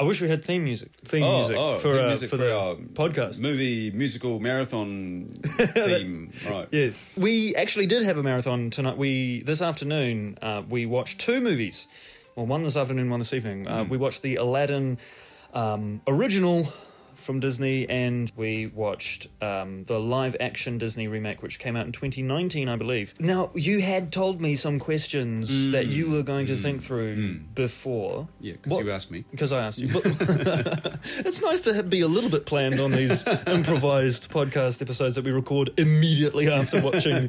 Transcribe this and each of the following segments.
I wish we had theme music. Theme Oh, music oh, for theme uh, music for, for the our podcast. movie musical marathon theme. Right. Yes, we actually did have a marathon tonight. We this afternoon uh, we watched two movies. Well, one this afternoon, one this evening. Uh, Hmm. we watched the Aladdin um, original from Disney, and we watched um, the live action Disney remake, which came out in 2019, I believe. Now, you had told me some questions that you were going to think through before. Hmm. Yeah, because you asked me. Because I asked you. But it's nice to be a little bit planned on these improvised podcast episodes that we record immediately after watching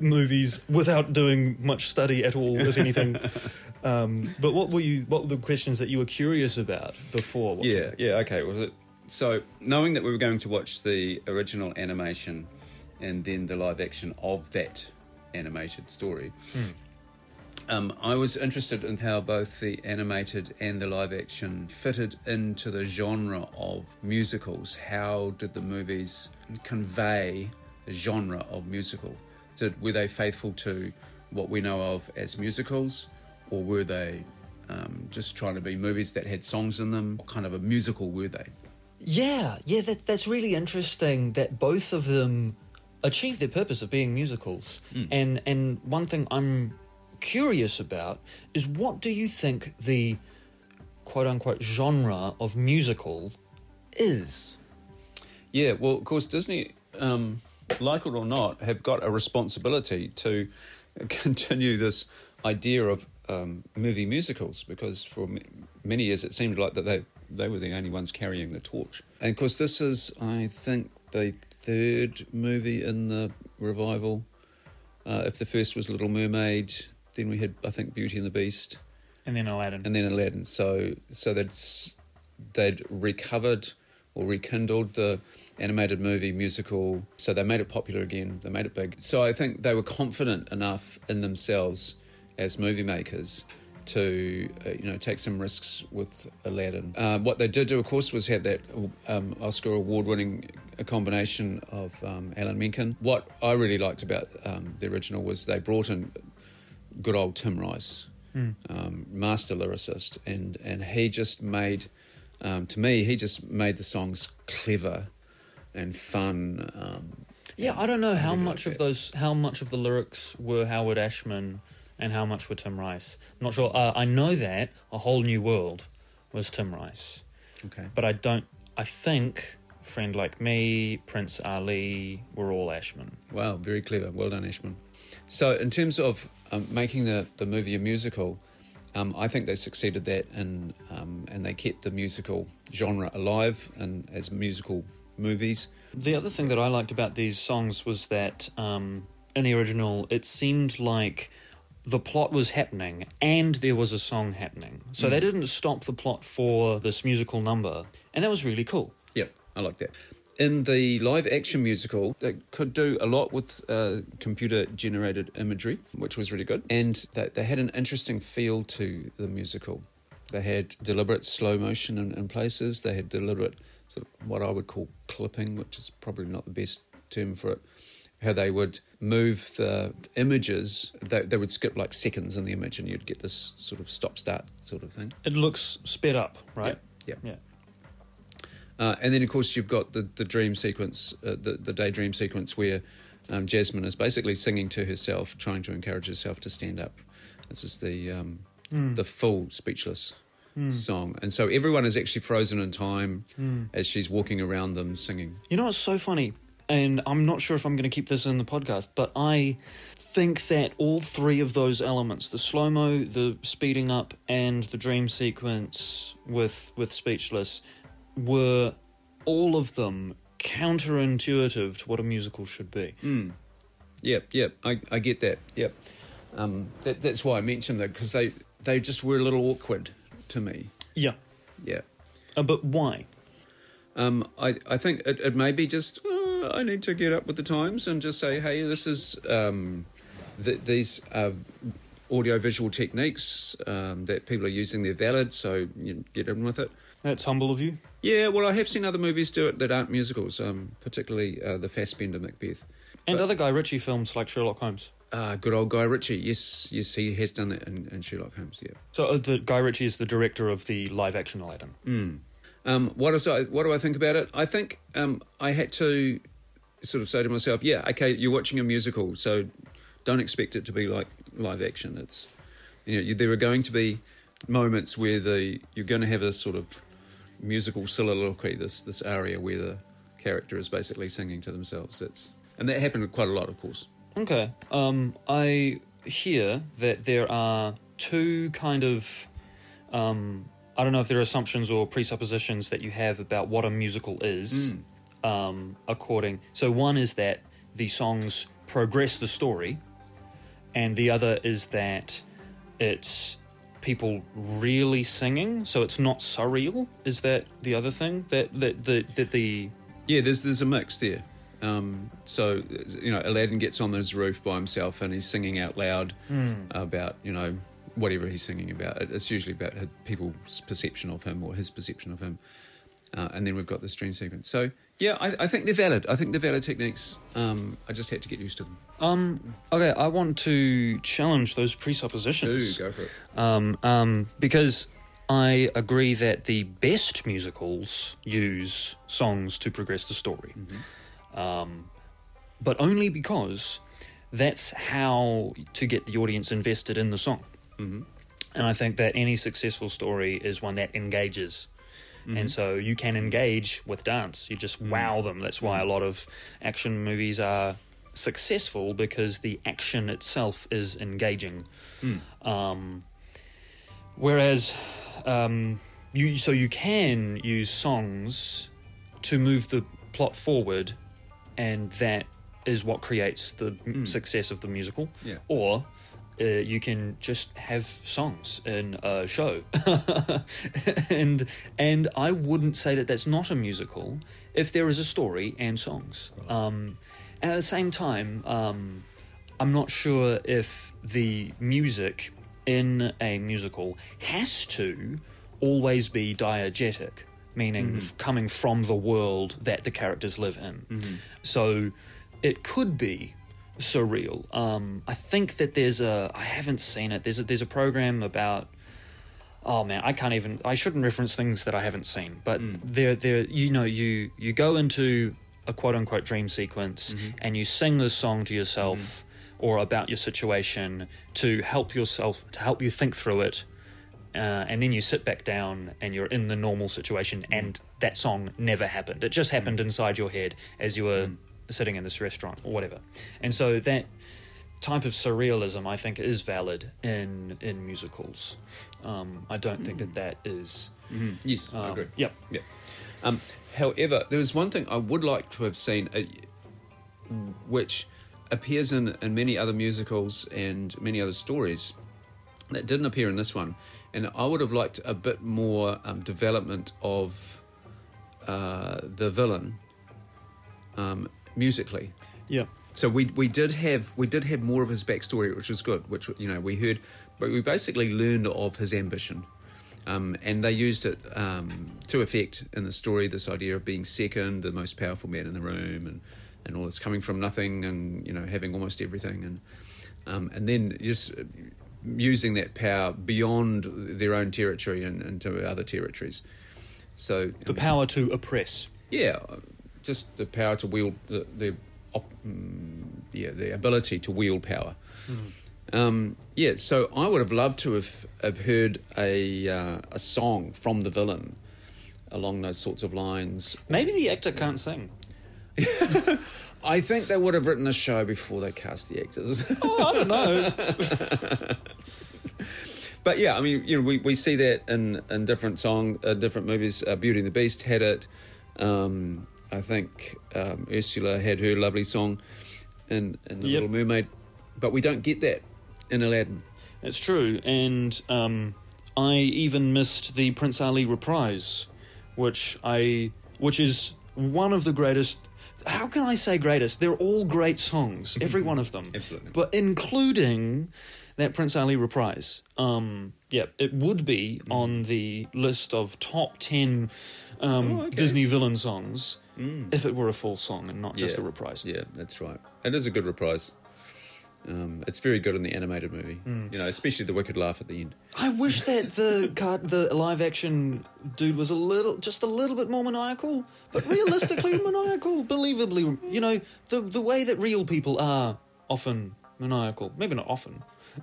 movies without doing much study at all, if anything. Um, but what were you? What were the questions that you were curious about before? watching? Yeah, yeah, okay. Was it so knowing that we were going to watch the original animation and then the live action of that animated story? Um, I was interested in how both the animated and the live action fitted into the genre of musicals. How did the movies convey the genre of musical? Did, were they faithful to what we know of as musicals, or were they um, just trying to be movies that had songs in them? What kind of a musical were they? Yeah, yeah, that, that's really interesting that both of them achieve their purpose of being musicals. And and one thing I'm curious about is what do you think the quote unquote genre of musical is? Yeah, well, of course, Disney, um, like it or not, have got a responsibility to continue this idea of um, movie musicals because for m- many years it seemed like that they they were the only ones carrying the torch. And of course, this is, I think, the third movie in the revival. Uh, if the first was Little Mermaid, then we had, I think, Beauty and the Beast And then Aladdin. and then Aladdin. So so that's they'd recovered or rekindled the animated movie musical. So they made it popular again. They made it big. So I think they were confident enough in themselves as movie makers to uh, you know take some risks with Aladdin. Uh, what they did do, of course, was have that um, Oscar award-winning combination of um, Alan Menken. What I really liked about um, the original was they brought in good old Tim Rice, um, master lyricist, and and he just made, um, to me, he just made the songs clever and fun. Um, Yeah, I don't know how really much like of that. those, how much of the lyrics were Howard Ashman, and how much were Tim Rice. I'm not sure. Uh, I know that a whole new world was Tim Rice, okay. but I don't. I think friend like me, Prince Ali, were all Ashman. Wow, very clever. Well done, Ashman. So, in terms of um, making the, the movie a musical, um, I think they succeeded that, in, um, and they kept the musical genre alive and as musical movies. The other thing that I liked about these songs was that um, in the original, it seemed like the plot was happening and there was a song happening. So they didn't stop the plot for this musical number, and that was really cool. Yep, I like that. In the live action musical, they could do a lot with uh, computer generated imagery, which was really good. And they, they had an interesting feel to the musical. They had deliberate slow motion in, in places, they had deliberate, sort of what I would call clipping, which is probably not the best term for it. How they would move the images, they, they would skip like seconds in the image, and you'd get this sort of stop start sort of thing. It looks sped up, right? Yeah. Yeah. Uh, and then, of course, you've got the, the dream sequence, uh, the, the daydream sequence, where um, Jasmine is basically singing to herself, trying to encourage herself to stand up. This is the um, the full speechless song, and so everyone is actually frozen in time as she's walking around them singing. You know what's so funny? And I'm not sure if I'm going to keep this in the podcast, but I think that all three of those elements the slow mo, the speeding up, and the dream sequence with, with Speechless were all of them counterintuitive to what a musical should be. Yep, yep, I, I get that. Yep, um, that, that's why I mentioned that because they they just were a little awkward to me. Yeah. Yeah. Uh, but why? Um, I, I think it, it may be just uh, I need to get up with the times and just say, hey, this is um, th- these uh, audio-visual techniques um, that people are using. They're valid, so you get in with it. That's humble of you. Yeah, well, I have seen other movies do it that aren't musicals, um, particularly uh, the Fassbender Macbeth. And But- other Guy Ritchie films like Sherlock Holmes. Uh, good old Guy Ritchie. Yes, yes, he has done that in, in Sherlock Holmes. Yeah. So uh, the Guy Ritchie is the director of the live action Aladdin. Mm. Um, what, is I, what do I think about it? I think um, I had to sort of say to myself, yeah, okay, you're watching a musical, so don't expect it to be like live action. It's you know you, there are going to be moments where the you're going to have a sort of musical soliloquy, this this aria where the character is basically singing to themselves. It's and that happened quite a lot, of course. Okay. Um, I hear that there are two kind of. Um, I don't know if there are assumptions or presuppositions that you have about what a musical is. Um, according, so one is that the songs progress the story, and the other is that it's people really singing, so it's not surreal. Is that the other thing that that the that the Yeah, there's there's a mix there. Um, so you know, Aladdin gets on his roof by himself and he's singing out loud about you know whatever he's singing about. It's usually about people's perception of him or his perception of him. Uh, and then we've got this dream sequence. So yeah, I, I think they're valid. I think they're valid techniques. Um, I just had to get used to them. um okay, I want to challenge those presuppositions. go for it. um, um, because I agree that the best musicals use songs to progress the story, um, but only because that's how to get the audience invested in the song. Mhm. And I think that any successful story is one that engages. And mm-hmm. so you can engage with dance. You just mm-hmm. wow them. That's why a mm-hmm. lot of action movies are successful because the action itself is engaging. Mm. Um, whereas um, you so you can use songs to move the plot forward, and that is what creates the m success of the musical. Yeah. Or uh, you can just have songs in a show, and and I wouldn't say that that's not a musical if there is a story and songs. Um, and at the same time, um, I'm not sure if the music in a musical has to always be diegetic, meaning f- coming from the world that the characters live in. So it could be surreal. Um, I think that there's a. I haven't seen it. There's a, there's a program about. Oh man, I can't even. I shouldn't reference things that I haven't seen. But hmm. there, there. You know, you you go into a quote unquote dream sequence mm-hmm. and you sing this song to yourself mm-hmm. or about your situation to help yourself to help you think through it. Uh, and then you sit back down and you're in the normal situation, mm-hmm. and that song never happened. It just happened inside your head as you were sitting in this restaurant or whatever. And so that type of surrealism, I think, is valid in in musicals. Um, I don't think that that is. Yes, I um, agree. Yep. Yeah. Um, however, there is one thing I would like to have seen, uh, which appears in, in many other musicals and many other stories that didn't appear in this one. And I would have liked a bit more um, development of uh, the villain um, musically. Yeah. So we we did have we did have more of his backstory, which was good. Which you know we heard, but we basically learned of his ambition, um, and they used it um, to effect in the story. This idea of being second, the most powerful man in the room, and and all this coming from nothing, and you know having almost everything, and um, and then just using that power beyond their own territory and into other territories. So The mean, power to oppress. yeah, just the power to wield the, the op, mm, yeah the ability to wield power. Um, yeah, so I would have loved to have, have heard a uh, a song from the villain along those sorts of lines. Maybe the actor can't sing. I think they would have written a show before they cast the actors. Oh, I don't know. but yeah, I mean, you know, we, we see that in in different song, uh, different movies. Uh, Beauty and the Beast had it. Um, I think um, Ursula had her lovely song in in The Yep. Little Mermaid, but we don't get that in Aladdin. It's true, and um, I even missed the Prince Ali reprise, which I, which is one of the greatest. How can I say greatest? They're all great songs, every one of them. Absolutely. but including that Prince Ali reprise. Um, yeah, it would be on the list of top ten um, Oh, okay. Disney villain songs if it were a full song and not just Yeah. a reprise. Yeah, that's right. It is a good reprise. Um, it's very good in the animated movie, you know, especially the wicked laugh at the end. I wish that the the live action dude was a little, just a little bit more maniacal, but realistically maniacal, believably. You know, the the way that real people are often maniacal. Maybe not often.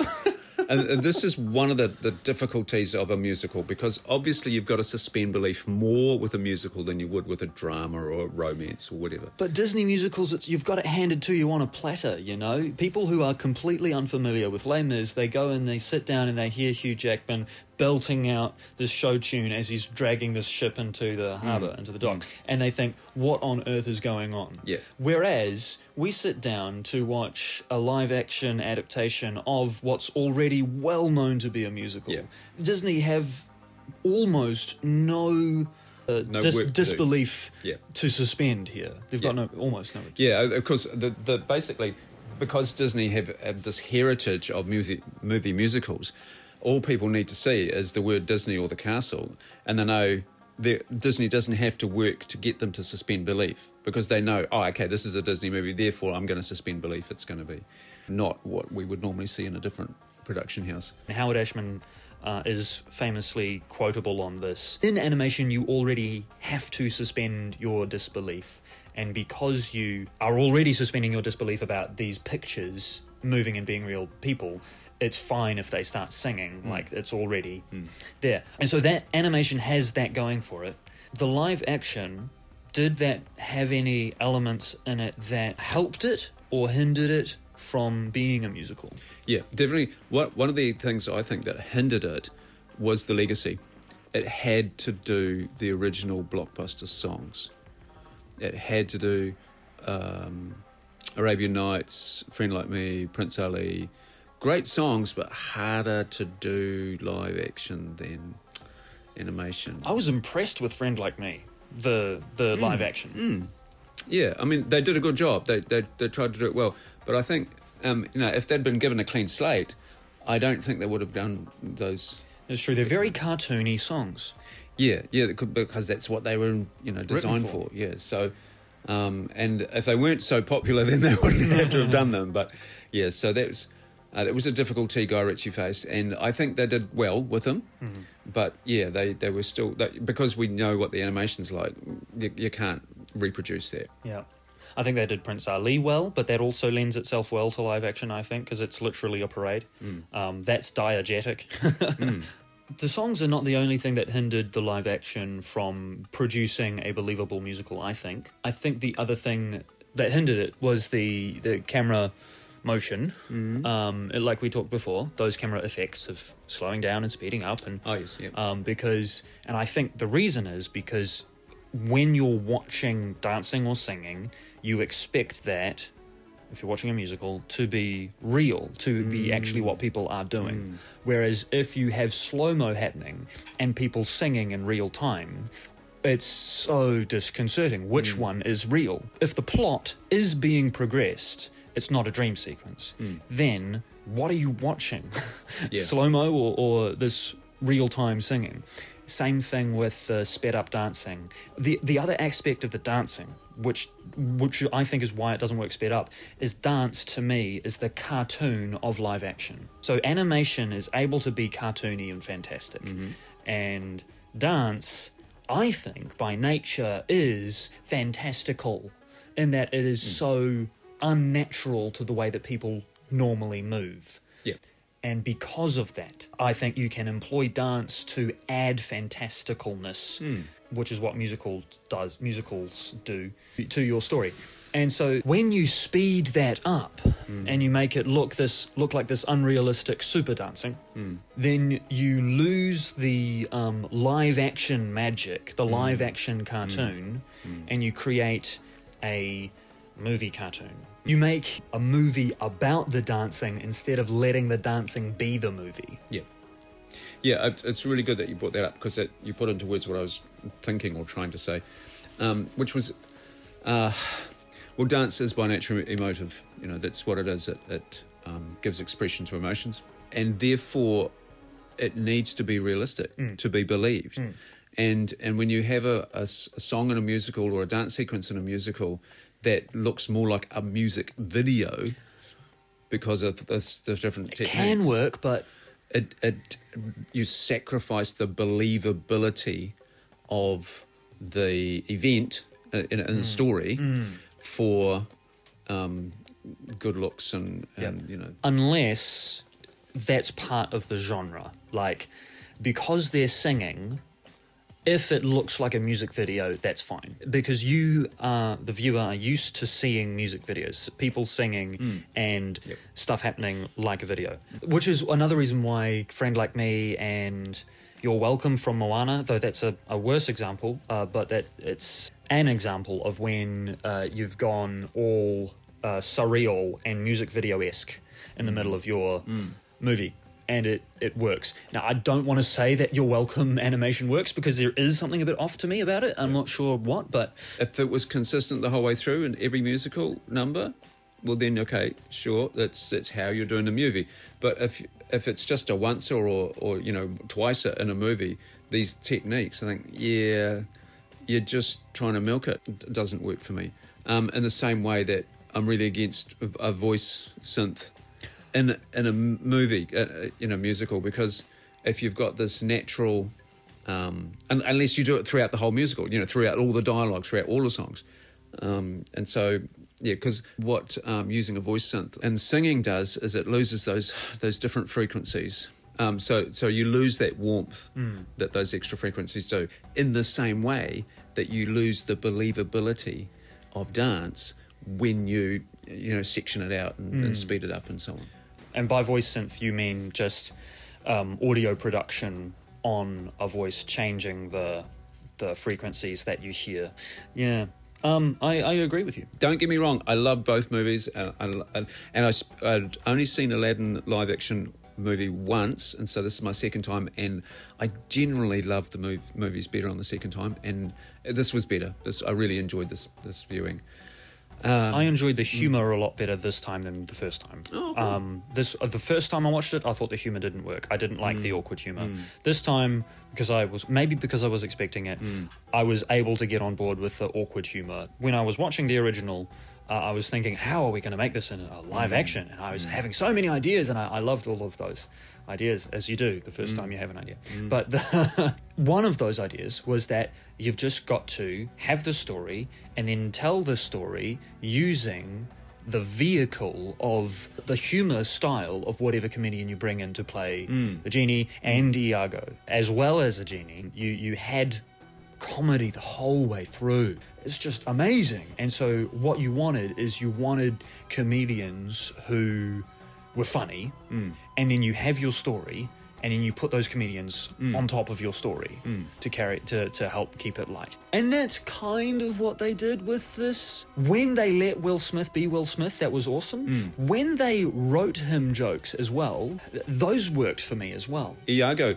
and, and this is one of the, the difficulties of a musical because obviously you've got to suspend belief more with a musical than you would with a drama or a romance or whatever. But Disney musicals, it's, you've got it handed to you on a platter, you know? People who are completely unfamiliar with Les Mis, they go and they sit down and they hear Hugh Jackman belting out this show tune as he's dragging this ship into the harbour, hmm. into the dock, and they think, what on earth is going on? Yeah. Whereas we sit down to watch a live action adaptation of what's already well known to be a musical. Yeah. Disney have almost no. Uh, No dis- work to disbelief Yeah. to suspend here. They've got Yeah. no almost no. Yeah, of course. The, the basically because Disney have, have this heritage of music movie musicals, all people need to see is the word Disney or the castle, and they know Disney doesn't have to work to get them to suspend belief because they know, oh, okay, this is a Disney movie, therefore I'm going to suspend belief. It's going to be not what we would normally see in a different production house. Howard Ashman uh, is famously quotable on this. In animation, you already have to suspend your disbelief, and because you are already suspending your disbelief about these pictures moving and being real people. It's fine if they start singing, like it's already there. And so that animation has that going for it. The live action, did that have any elements in it that helped it or hindered it from being a musical? Yeah, definitely. What one of the things I think that hindered it was the legacy. It had to do the original blockbuster songs. It had to do um, Arabian Nights, Friend Like Me, Prince Ali. Great songs, but harder to do live action than animation. I was impressed with Friend Like Me, the the live action. Yeah, I mean they did a good job. They they, they tried to do it well, but I think um, you know if they'd been given a clean slate, I don't think they would have done those. It's true. They're very cartoony songs. Yeah, yeah, because that's what they were you know designed for. for. Yeah, so um, and if they weren't so popular, then they wouldn't have to have done them. But yeah, so that was. Uh, that was a difficulty Guy Ritchie faced, and I think they did well with him. But yeah, they, they were still they, because we know what the animation's like. You, you can't reproduce that. Yeah. I think they did Prince Ali well, but that also lends itself well to live action, I think, because it's literally a parade. Um, that's diegetic. The songs are not the only thing that hindered the live action from producing a believable musical, I think. I think the other thing that hindered it was the, the camera motion. Um, like we talked before, those camera effects of slowing down and speeding up and Oh yes, um, because and I think the reason is because when you're watching dancing or singing, you expect that if you're watching a musical to be real, to be actually what people are doing. Whereas if you have slow mo happening and people singing in real time. It's so disconcerting. Which one is real? If the plot is being progressed, it's not a dream sequence. Hmm. Then what are you watching? Yeah. Slow mo or, or this real time singing? Same thing with uh, sped up dancing. The the other aspect of the dancing, which which I think is why it doesn't work sped up, is dance to me is the cartoon of live action. So animation is able to be cartoony and fantastic, mm-hmm. and dance, I think, by nature is fantastical in that it is hmm. so unnatural to the way that people normally move. yeah. And because of that, I think you can employ dance to add fantasticalness, hmm. which is what musical does musicals do to your story. And so when you speed that up hmm. and you make it look this look like this unrealistic super dancing, hmm. then you lose the um, live action magic, the live action cartoon, and you create a movie cartoon. You make a movie about the dancing instead of letting the dancing be the movie. Yeah. Yeah, it's really good that you brought that up because it, you put into words what I was thinking or trying to say, um, which was, uh, well, dance is by nature emotive. You know, that's what it is. It, it um, gives expression to emotions, and therefore, it needs to be realistic to be believed. And and when you have a song in a musical or a dance sequence in a musical that looks more like a music video, because of this, the different techniques. Can work, but It, it you sacrifice the believability of the event uh, in, in the story for um, good looks and, and you know unless that's part of the genre. Like, because they're singing, if it looks like a music video, that's fine. Because you, uh, the viewer, are used to seeing music videos, people singing and Yep. stuff happening like a video. Which is another reason why Friend Like Me and You're Welcome from Moana, though that's a, a worse example, uh, but that it's an example of when uh, you've gone all uh, surreal and music video esque in the middle of your movie. And it, it works. Now, I don't want to say that You're Welcome animation works because there is something a bit off to me about it. I'm not sure what, but if it was consistent the whole way through in every musical number, well then okay, sure, that's that's how you're doing the movie. But if if it's just a once or or, or you know twice in a movie, these techniques, I think yeah, you're just trying to milk it. It doesn't work for me. Um, in the same way that I'm really against a, a voice synth in in a movie, uh, in a musical, because if you've got this natural um, un- unless you do it throughout the whole musical, you know, throughout all the dialogue, throughout all the songs. Um, and so, yeah, because what um, using a voice synth and singing does is it loses those those different frequencies. Um, so, so you lose that warmth that those extra frequencies do. In the same way that you lose the believability of dance when you you know section it out and, and speed it up and so on. And by voice synth you mean just um, audio production on a voice changing the the frequencies that you hear yeah um, I, I agree with you don't get me wrong, I love both movies, and, and, and I, I'd only seen Aladdin live action movie once, and so this is my second time, and I generally love the mov- movies better on the second time, and this was better. This I really enjoyed this this viewing. Um, I enjoyed the humor a lot better this time than the first time. Oh, cool. um, this uh, the first time I watched it, I thought the humor didn't work. I didn't like Mm. the awkward humor. This time, because I was maybe because I was expecting it, I was able to get on board with the awkward humor. When I was watching the original, uh, I was thinking, how are we going to make this in a live mm-hmm. action? And I was having so many ideas, and I, I loved all of those ideas, as you do the first mm. time you have an idea. Mm. But the, one of those ideas was that you've just got to have the story and then tell the story using the vehicle of the humor style of whatever comedian you bring in to play mm. the genie and Iago, as well as the genie. You you had comedy the whole way through. It's just amazing. And so what you wanted is you wanted comedians who were funny, mm. and then you have your story, and then you put those comedians mm. on top of your story mm. to carry to to help keep it light. And that's kind of what they did with this. When they let Will Smith be Will Smith, that was awesome. When they wrote him jokes as well, those worked for me as well. Iago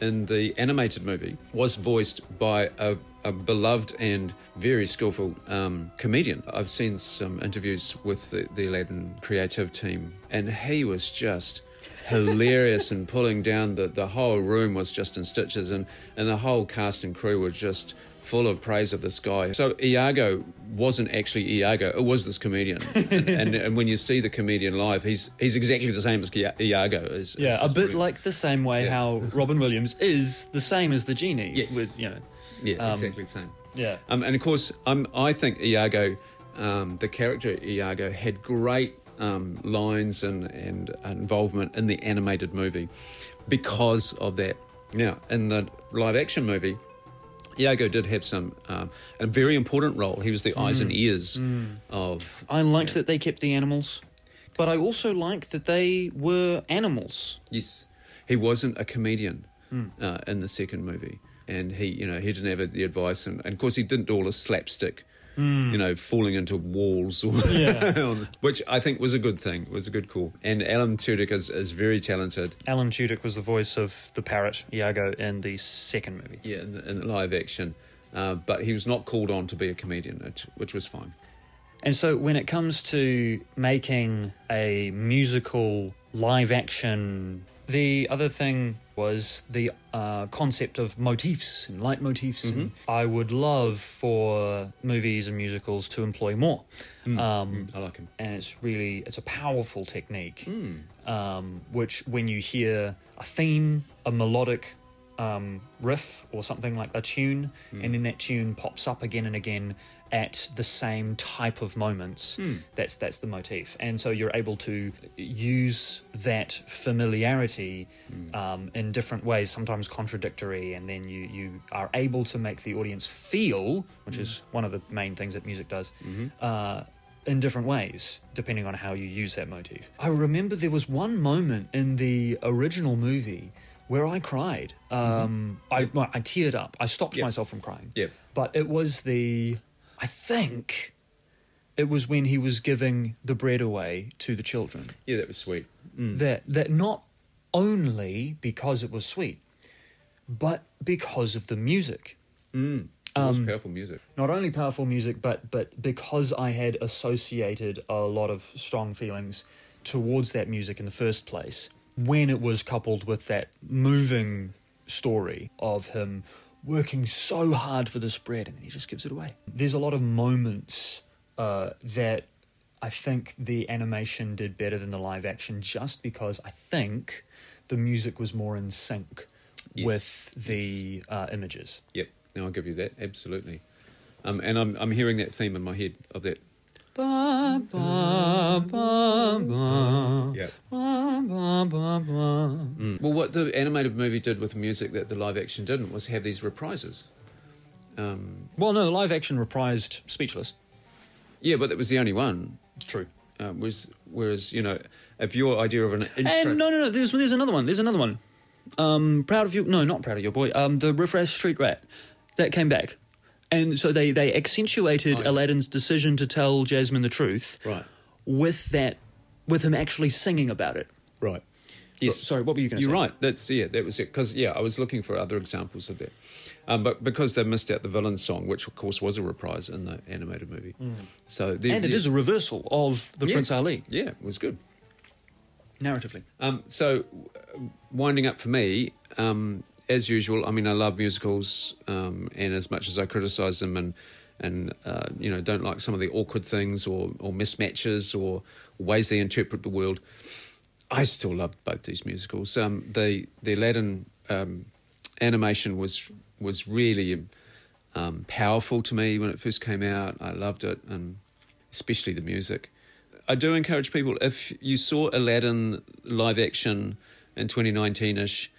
in the animated movie was voiced by a, a beloved and very skillful um, comedian. I've seen some interviews with the, the Aladdin creative team, and he was just hilarious and pulling down the, the whole room was just in stitches and, and the whole cast and crew were just full of praise of this guy. So Iago wasn't actually Iago, it was this comedian. and, and, and when you see the comedian live, he's he's exactly the same as Ia- Iago. It's- it's Yeah, a bit brilliant. like the same way Yeah. how Robin Williams is the same as the genie. Yes. With you know, Yeah, Um, exactly the same. yeah. Um, and of course, um, I think Iago, um, the character Iago, had great um, lines and, and involvement in the animated movie because of that. Now, in the live action movie, Iago did have some um, a very important role. He was the eyes and ears of. I liked that they kept the animals, but I also liked that they were animals. Yes, he wasn't a comedian uh, in the second movie, and he, you know, he didn't have the advice, and, and of course, he didn't do all the slapstick, you know, falling into walls, or Yeah. which I think was a good thing, was a good call. And Alan Tudyk is, is very talented. Alan Tudyk was the voice of the parrot Iago in the second movie. Yeah, in, in live action, uh, but he was not called on to be a comedian, which, which was fine. And so when it comes to making a musical live action The other thing was the uh, concept of motifs and leitmotifs. And I would love for movies and musicals to employ more. Um, I like him. and it's really it's a powerful technique um, which when you hear a theme a melodic um, riff or something like a tune and then that tune pops up again and again at the same type of moments that's that's the motif and so you're able to use that familiarity um, in different ways sometimes contradictory and then you you are able to make the audience feel which is one of the main things that music does uh, in different ways, depending on how you use that motif. I remember there was one moment in the original movie where I cried. Um, I, well, I teared up. I stopped Yep. myself from crying. Yep. But it was the, I think it was when he was giving the bread away to the children. Yeah, that was sweet. That, that not only because it was sweet, but because of the music Mm. Um, powerful music. not only powerful music, but but because I had associated a lot of strong feelings towards that music in the first place, when it was coupled with that moving story of him working so hard for the spread, and then he just gives it away. There's a lot of moments uh, that I think the animation did better than the live action just because I think the music was more in sync Yes. with the uh, images. Yep. No, I'll give you that. Absolutely. Um, and I'm, I'm hearing that theme in my head of that. Ba, ba, ba, ba. Yeah. Ba, ba, ba, ba. Mm. Well, what the animated movie did with music that the live action didn't was have these reprises. Um, Well, no, the live action reprised Speechless. yeah, but that was the only one. True. Uh, was whereas you know, if your idea of an intro, And no, no, no. There's there's another one. There's another one. Um, proud of you. No, not proud of your boy. Um, the Riff Raff Street Rat that came back, and so they they accentuated Oh, yeah. Aladdin's decision to tell Jasmine the truth right, with that, with him actually singing about it. right, yes. Sorry, what were you going to You're say? right. That's yeah. That was it. Because yeah, I was looking for other examples of that. Um, but because they missed out the villain song, which of course was a reprise in the animated movie, so the, Mm. And it is a reversal of the Yes. Prince Ali Yeah, it was good. narratively. Um, so, winding up for me, um, as usual. I mean, I love musicals, um, and as much as I criticise them and and uh, you know don't like some of the awkward things or or mismatches or ways they interpret the world, I still love both these musicals. Um, the the Aladdin um, animation was was really um, powerful to me when it first came out. I loved it, and especially the music. I do encourage people if you saw Aladdin live action in 2019 ish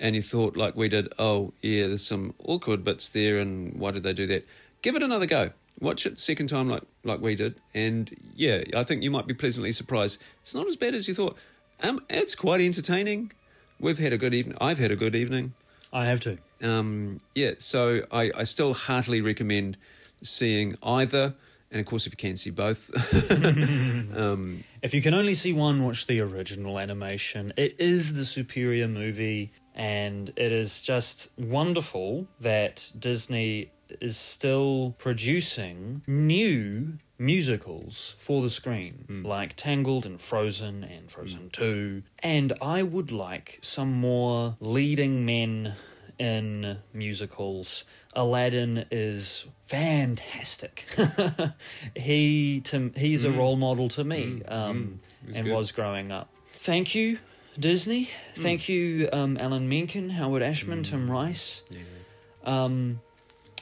and you thought, like we did, oh, yeah, there's some awkward bits there, and why did they do that? Give it another go. Watch it second time, like like we did, and yeah, I think you might be pleasantly surprised. It's not as bad as you thought. Um, it's quite entertaining. We've had a good evening. I've had a good evening. I have to. Um, yeah, so I, I still heartily recommend seeing either, and of course, if you can see both. um, If you can only see one, watch the original animation. It is the superior movie, and it is just wonderful that Disney is still producing new musicals for the screen, hmm. like Tangled and Frozen and Frozen hmm. 2. And I would like some more leading men in musicals. Aladdin is fantastic. he to he's a hmm. role model to me, um, He's and good. was growing up. Thank you, Disney. Thank you, um, Alan Menken, Howard Ashman, Tim Rice. Um,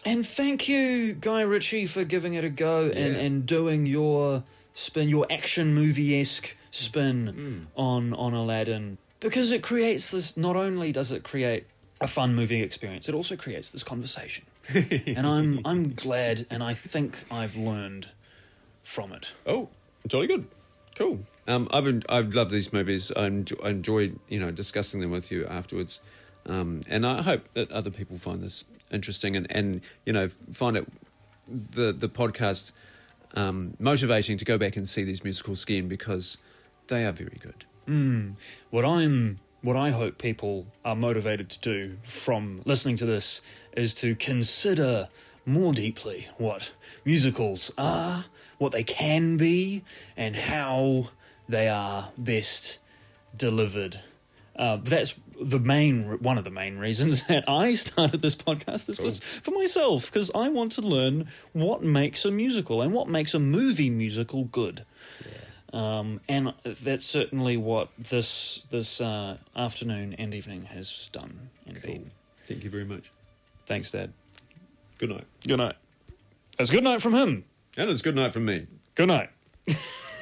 and thank you, Guy Ritchie, for giving it a go and, Yeah. and doing your spin, your action movie esque spin on on Aladdin. Because it creates this. Not only does it create a fun movie experience, it also creates this conversation. and I'm I'm glad, and I think I've learned from it. Oh, jolly good. Cool. Um, I've I've loved these movies. I enjoy, I enjoy you know discussing them with you afterwards, um, and I hope that other people find this interesting and, and you know find it the the podcast um, motivating to go back and see these musicals again because they are very good. What I'm what I hope people are motivated to do from listening to this is to consider more deeply what musicals are, what they can be, and how they are best delivered Uh, that's the main one of the main reasons that I started this podcast. This was for myself because I want to learn what makes a musical and what makes a movie musical good. Um, and that's certainly what this this uh, afternoon and evening has done. Indeed. Thank you very much. Thanks, Dad. Good night. Good night. It's good night from him. And it's good night from me. Good night.